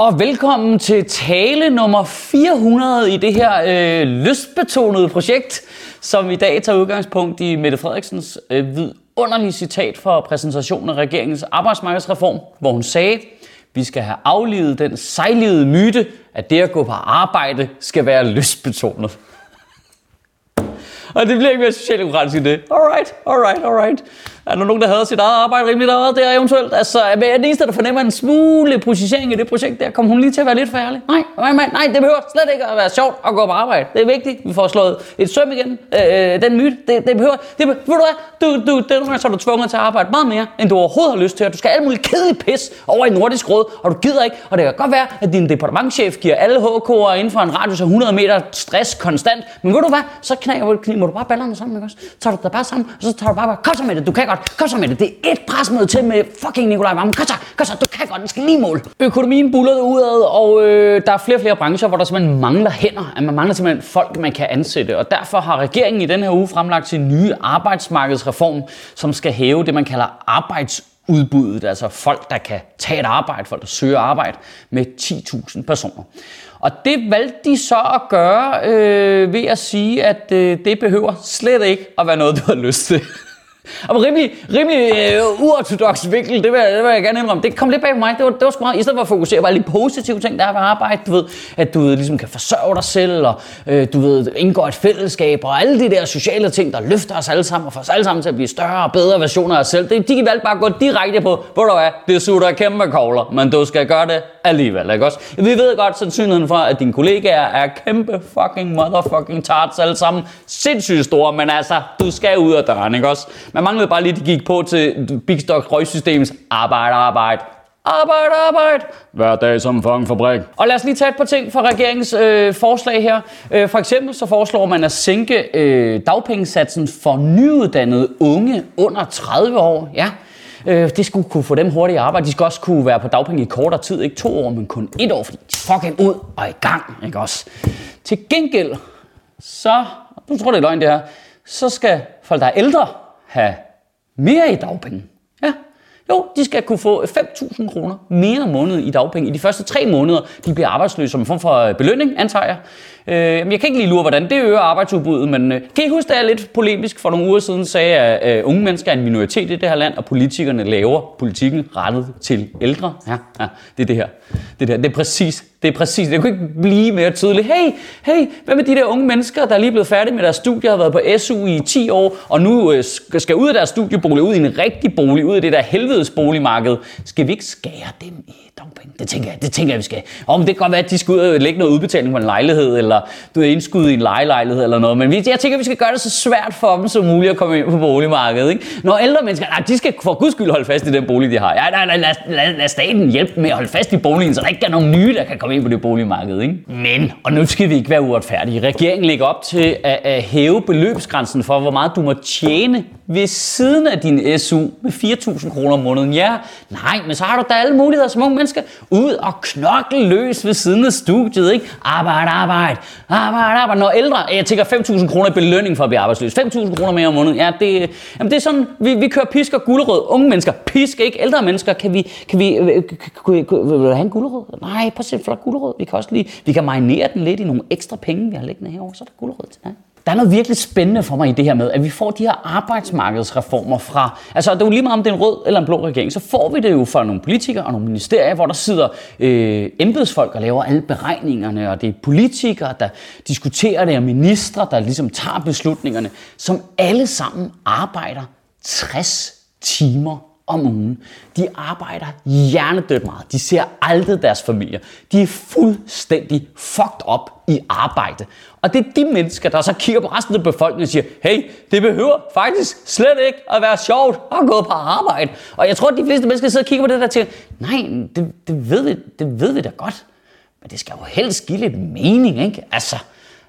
og velkommen til tale nummer 400 i det her øh, lystbetonede projekt, som i dag tager udgangspunkt i Mette Frederiksens øh, vidunderlige citat for præsentationen af regeringens arbejdsmarkedsreform, hvor hun sagde, vi skal have aflivet den sejlivede myte, at det at gå på arbejde skal være lystbetonet. Og det bliver ikke mere socialdemokratisk end det. Alright, alright, alright. Er der nogen, der havde sit eget arbejde rimelig der, der eventuelt? Altså, er den eneste, der fornemmer en smule positionering i det projekt der, kommer hun lige til at være lidt færdig? Nej, nej, nej, nej, det behøver slet ikke at være sjovt at gå på arbejde. Det er vigtigt. Vi får slået et søm igen. Øh, den myte, det, det behøver... Det, ved du hvad? Du, du, det, så er du tvunget til at arbejde meget mere, end du overhovedet har lyst til. Du skal alle mulige kedelig pis over i Nordisk Råd, og du gider ikke. Og det kan godt være, at din departementchef giver alle HK'er inden for en radius af 100 meter stress konstant. Men ved du hvad? Så knækker, må du bare ballerne sammen, ikke også? Så tager du dig bare sammen, og så tager du bare, kom så med det, du kan godt, kom så med det. Det er et presmøde til med fucking Nikolaj Vammen. Kom så, kom så, du kan godt, den skal lige mål. Økonomien buller udad, og øh, der er flere og flere brancher, hvor der simpelthen mangler hænder. At man mangler simpelthen folk, man kan ansætte. Og derfor har regeringen i den her uge fremlagt sin nye arbejdsmarkedsreform, som skal hæve det, man kalder arbejds udbuddet, altså folk, der kan tage et arbejde, folk, der søger arbejde, med 10.000 personer. Og det valgte de så at gøre øh, ved at sige, at øh, det behøver slet ikke at være noget, du har lyst til. Og rimelig, rimelig øh, uortodox vinkel, det vil, det vil jeg gerne indrømme. Det kom lidt bag på mig. Det var, det var sgu meget, i stedet for at fokusere på alle de positive ting, der er ved arbejde. Du ved, at du ved, ligesom kan forsørge dig selv, og øh, du ved, indgår et fællesskab, og alle de der sociale ting, der løfter os alle sammen, og får os alle sammen til at blive større og bedre versioner af os selv. Det, de kan valgte bare at gå direkte på, hvor du er, det sutter kæmpe kogler, men du skal gøre det alligevel, ikke også? Vi ved godt sandsynligheden for, at dine kollegaer er kæmpe fucking motherfucking tarts alle sammen. Sindssygt store, men altså, du skal ud af døren, ikke også? Man manglede bare lige, at de gik på til Big Stock røgsystemets arbejde, arbejde. Arbejde, arbejde. Hver dag som fucking fabrik. Og lad os lige tage et par ting fra regeringens øh, forslag her. Øh, for eksempel så foreslår man at sænke øh, dagpengesatsen for nyuddannede unge under 30 år. Ja, Øh, det skulle kunne få dem hurtigt i arbejde. De skal også kunne være på dagpenge i kortere tid. Ikke to år, men kun et år, fordi de fucking ud og i gang. Ikke også? Til gengæld, så, du tror det er løgn det her, så skal folk, der er ældre, have mere i dagpenge. Jo, de skal kunne få 5.000 kroner mere om måneden i dagpenge i de første tre måneder, de bliver arbejdsløse som en form for øh, belønning, antager jeg. Øh, jeg kan ikke lige lure, hvordan det øger arbejdsudbuddet, men øh, kan I huske, at jeg lidt polemisk for nogle uger siden sagde, at øh, unge mennesker er en minoritet i det her land, og politikerne laver politikken rettet til ældre? Ja, ja det er det her. Det, der. det er præcis det er præcis, det kunne ikke blive mere tydeligt. Hey, hey, hvad med de der unge mennesker, der er lige blevet færdige med deres studie, har været på SU i 10 år, og nu øh, skal ud af deres studiebolig, ud i en rigtig bolig, ud af det der helvedes boligmarked. Skal vi ikke skære dem i dagpenge? Det tænker jeg, det tænker jeg, vi skal. Om det kan godt være, at de skal ud og lægge noget udbetaling på en lejlighed, eller du er indskud i en lejelejlighed eller noget. Men jeg tænker, vi skal gøre det så svært for dem som muligt at komme ind på boligmarkedet. Ikke? Når ældre mennesker, nej, de skal for guds skyld holde fast i den bolig, de har. Ja, nej, nej, lad, lad, lad staten hjælpe med at holde fast i boligen, så der ikke er nogen nye, der kan komme ind på det boligmarked. Ikke? Men, og nu skal vi ikke være uretfærdige. Regeringen lægger op til at, at hæve beløbsgrænsen for, hvor meget du må tjene ved siden af din SU med 4.000 kroner om måneden. Ja, nej, men så har du da alle muligheder som unge mennesker. Ud og knokle løs ved siden af studiet, ikke? Arbejde, arbejde, arbejde, arbejde. Når ældre, jeg tænker 5.000 kroner i belønning for at blive arbejdsløs. 5.000 kroner mere om måneden. Ja, det, jamen det er sådan, vi, vi kører pisk og gulerød. Unge mennesker, pisk, ikke? Ældre mennesker, kan vi, kan vi, øh, kan, kan, kan, kan, vil du have en gulerød? Nej, prøv at se, flot gulerød. Vi kan også lige, vi kan marinere den lidt i nogle ekstra penge, vi har liggende herovre, så er der gulerød til dig. Der er noget virkelig spændende for mig i det her med, at vi får de her arbejdsmarkedsreformer fra, altså det er jo lige meget om det er en rød eller en blå regering, så får vi det jo fra nogle politikere og nogle ministerier, hvor der sidder øh, embedsfolk og laver alle beregningerne, og det er politikere, der diskuterer det, og ministre, der ligesom tager beslutningerne, som alle sammen arbejder 60 timer om ugen. De arbejder hjernedødt meget. De ser aldrig deres familie. De er fuldstændig fucked up i arbejde. Og det er de mennesker, der så kigger på resten af befolkningen og siger, hey, det behøver faktisk slet ikke at være sjovt at gå på arbejde. Og jeg tror, at de fleste mennesker sidder og kigger på det der og tænker, nej, det, det, ved vi, det ved vi da godt. Men det skal jo helst give lidt mening, ikke? Altså,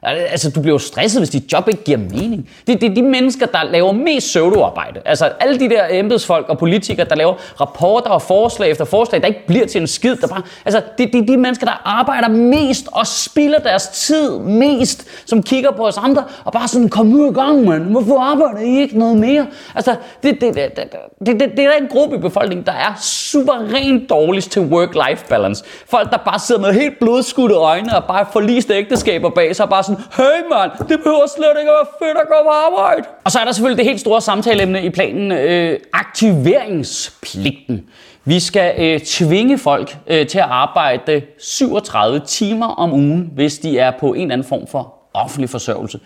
Altså, du bliver jo stresset, hvis dit job ikke giver mening. Det, det er de mennesker, der laver mest pseudoarbejde. Altså, alle de der embedsfolk og politikere, der laver rapporter og forslag efter forslag, der ikke bliver til en skid. Der bare, altså, det, det er de mennesker, der arbejder mest og spilder deres tid mest, som kigger på os andre og bare sådan, kom nu i gang, mand. Hvorfor arbejder I ikke noget mere? Altså, det, det, det, det, det, det, er en gruppe i befolkningen, der er suverænt dårligst til work-life balance. Folk, der bare sidder med helt blodskudte øjne og bare forliste ægteskaber bag sig, og bare sådan, hey mand, det behøver slet ikke at være fedt at gå på arbejde. Og så er der selvfølgelig det helt store samtaleemne i planen, øh, aktiveringspligten. Vi skal øh, tvinge folk øh, til at arbejde 37 timer om ugen, hvis de er på en eller anden form for offentlig forsørgelse.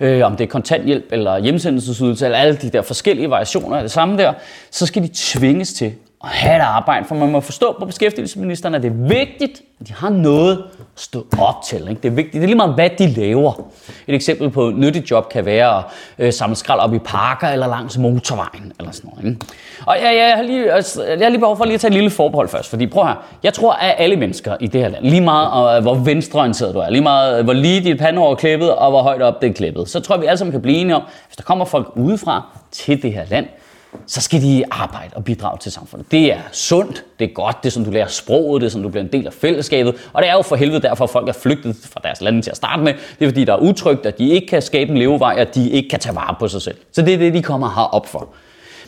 Øh, om det er kontanthjælp eller hjemsendelsesydelse, eller alle de der forskellige variationer af det samme der, så skal de tvinges til at have et arbejde, for man må forstå på beskæftigelsesministeren, at det er vigtigt, at de har noget stå op til. Ikke? Det er vigtigt. Det er lige meget, hvad de laver. Et eksempel på et nyttigt job kan være at øh, samle skrald op i parker eller langs motorvejen. Eller sådan noget, ikke? Og ja, jeg, har lige, altså, jeg har lige behov for lige at tage et lille forbehold først. Fordi prøv her. Jeg tror, at alle mennesker i det her land, lige meget øh, hvor venstreorienteret du er, lige meget øh, hvor lige dit pandehår er klippet og hvor højt op det er klippet, så tror jeg, vi alle sammen kan blive enige om, hvis der kommer folk udefra til det her land, så skal de arbejde og bidrage til samfundet. Det er sundt, det er godt, det er sådan, du lærer sproget, det er sådan, du bliver en del af fællesskabet, og det er jo for helvede derfor, at folk er flygtet fra deres lande til at starte med. Det er fordi, der er utrygt, at de ikke kan skabe en levevej, at de ikke kan tage vare på sig selv. Så det er det, de kommer herop for.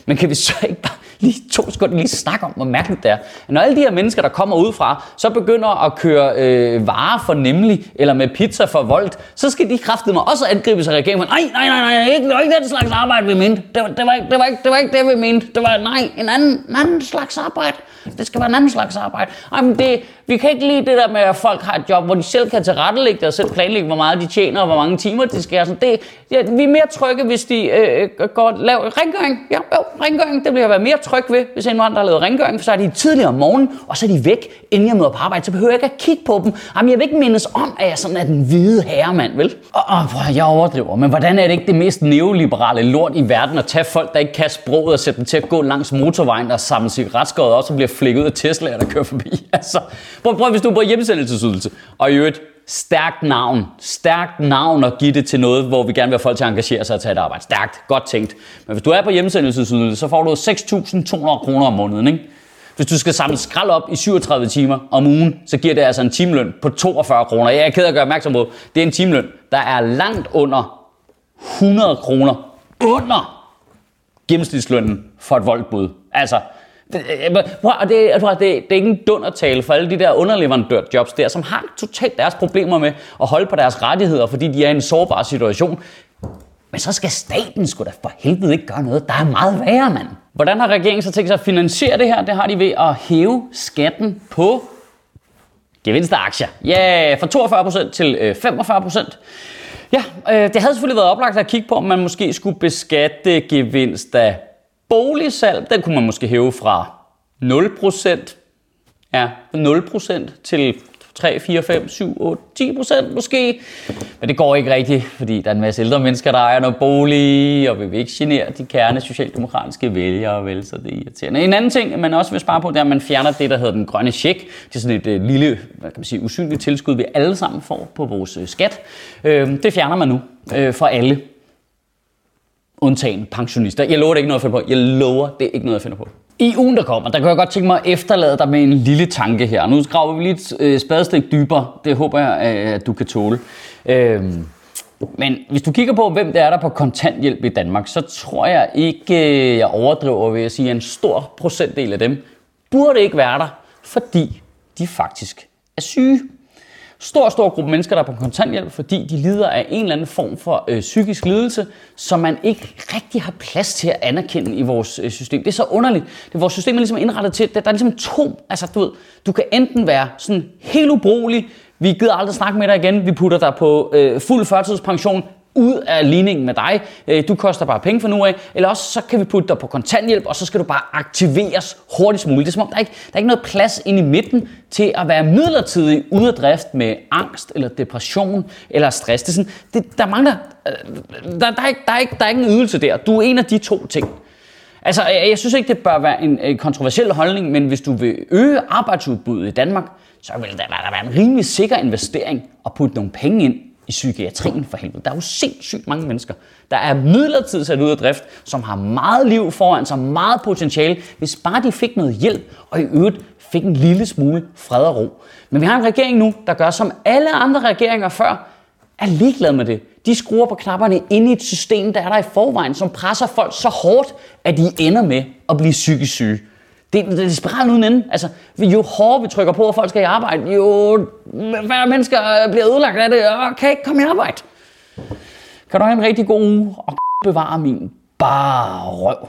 Men kan vi så ikke bare lige to sekunder lige snakke om, hvor mærkeligt det er. Når alle de her mennesker, der kommer udefra, så begynder at køre øh, varer for nemlig, eller med pizza for voldt, så skal de kraftede mig også angribe sig regeringen. Nej, nej, nej, nej, ikke, det var ikke den slags arbejde, vi mente. Det var, det var, ikke, det var, ikke, det var ikke det, vi mente. Det var, nej, en anden, en anden slags arbejde. Det skal være en anden slags arbejde. Ej, men det, vi kan ikke lide det der med, at folk har et job, hvor de selv kan tilrettelægge det og selv planlægge, hvor meget de tjener og hvor mange timer de skal. Sådan. det, ja, vi er mere trygge, hvis de øh, øh går laver rengøring. Ja, jo, rengøring, det bliver være mere tryg ved, hvis indvandrere har lavet rengøring, for så er de tidligere om morgenen, og så er de væk, inden jeg møder på arbejde. Så behøver jeg ikke at kigge på dem. Jamen, jeg vil ikke mindes om, at jeg sådan er den hvide herremand, vel? Og, og jeg overdriver, men hvordan er det ikke det mest neoliberale lort i verden at tage folk, der ikke kan sproget og sætte dem til at gå langs motorvejen og samle cigaretskåret og så bliver flækket ud af Tesla'er, der kører forbi? Altså, prøv, prøv hvis du er på hjemmesendelsesydelse, og i øvrigt, stærkt navn. Stærkt navn at give det til noget, hvor vi gerne vil have folk til at engagere sig og tage et arbejde. Stærkt, godt tænkt. Men hvis du er på hjemmesendelsesydelse, så får du 6.200 kroner om måneden, ikke? Hvis du skal samle skrald op i 37 timer om ugen, så giver det altså en timeløn på 42 kroner. Jeg er ked af at gøre opmærksom på, det er en timeløn, der er langt under 100 kroner under gennemsnitslønnen for et voldbud. Altså, det, øh, prøv, det, jeg det, det er ikke en dundertale for alle de der underleverandørjobs der, som har totalt deres problemer med at holde på deres rettigheder, fordi de er i en sårbar situation. Men så skal staten sgu da for helvede ikke gøre noget. Der er meget værre, mand. Hvordan har regeringen så tænkt sig at finansiere det her? Det har de ved at hæve skatten på gevinstaktier. Ja, yeah, fra 42% til øh, 45%. Ja, øh, det havde selvfølgelig været oplagt at kigge på, om man måske skulle beskatte gevinst af boligsalg. Den kunne man måske hæve fra 0%, ja, 0% til 3, 4, 5, 7, 8, 10 procent måske. Men det går ikke rigtigt, fordi der er en masse ældre mennesker, der ejer noget bolig, og vi vil ikke genere de kerne socialdemokratiske vælgere, vel, så det er irriterende. En anden ting, man også vil spare på, det er, at man fjerner det, der hedder den grønne check. Det er sådan et øh, lille, hvad kan man sige, usynligt tilskud, vi alle sammen får på vores øh, skat. Uh, det fjerner man nu øh, for alle undtagen pensionister. Jeg lover det ikke noget at finde på. Jeg lover det ikke noget at finde på. I ugen, der kommer, der kan jeg godt tænke mig at efterlade dig med en lille tanke her. Nu graver vi lige et øh, spadestik dybere. Det håber jeg, øh, at du kan tåle. Øhm, men hvis du kigger på, hvem det er, der er på kontanthjælp i Danmark, så tror jeg ikke, øh, jeg overdriver ved at sige, at en stor procentdel af dem burde ikke være der, fordi de faktisk er syge stor, stor gruppe mennesker, der er på kontanthjælp, fordi de lider af en eller anden form for øh, psykisk lidelse, som man ikke rigtig har plads til at anerkende i vores øh, system. Det er så underligt. Det, vores system er ligesom indrettet til, der, der er ligesom to, altså du ved, du kan enten være sådan helt ubrugelig, vi gider aldrig snakke med dig igen, vi putter dig på øh, fuld førtidspension, ud af ligningen med dig. Øh, du koster bare penge for nu af. Eller også så kan vi putte dig på kontanthjælp, og så skal du bare aktiveres hurtigst muligt. Det er som om, der er ikke der er ikke noget plads inde i midten til at være midlertidig ude af drift med angst, eller depression, eller stress. Det er sådan, det, der mangler... Øh, der, der, er ikke, der, er ikke, der er ikke en ydelse der. Du er en af de to ting. Altså, jeg synes ikke, det bør være en kontroversiel holdning, men hvis du vil øge arbejdsudbuddet i Danmark, så vil der, der være en rimelig sikker investering at putte nogle penge ind i psykiatrien for helvede. Der er jo sindssygt mange mennesker, der er midlertidigt sat ud af drift, som har meget liv foran sig, meget potentiale, hvis bare de fik noget hjælp, og i øvrigt fik en lille smule fred og ro. Men vi har en regering nu, der gør som alle andre regeringer før, er ligeglad med det. De skruer på knapperne ind i et system, der er der i forvejen, som presser folk så hårdt, at de ender med at blive psykisk syge. Det, det er desperat uden ende. Altså, jo hårdere vi trykker på, at folk skal i arbejde, jo færre mennesker bliver ødelagt af det, og kan ikke komme i arbejde. Kan du have en rigtig god uge, og bevare min bare røv.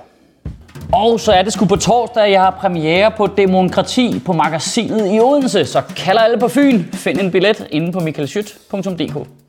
Og så er det sgu på torsdag, jeg har premiere på Demokrati på magasinet i Odense, så kalder alle på Fyn. Find en billet inde på michaelschyt.dk.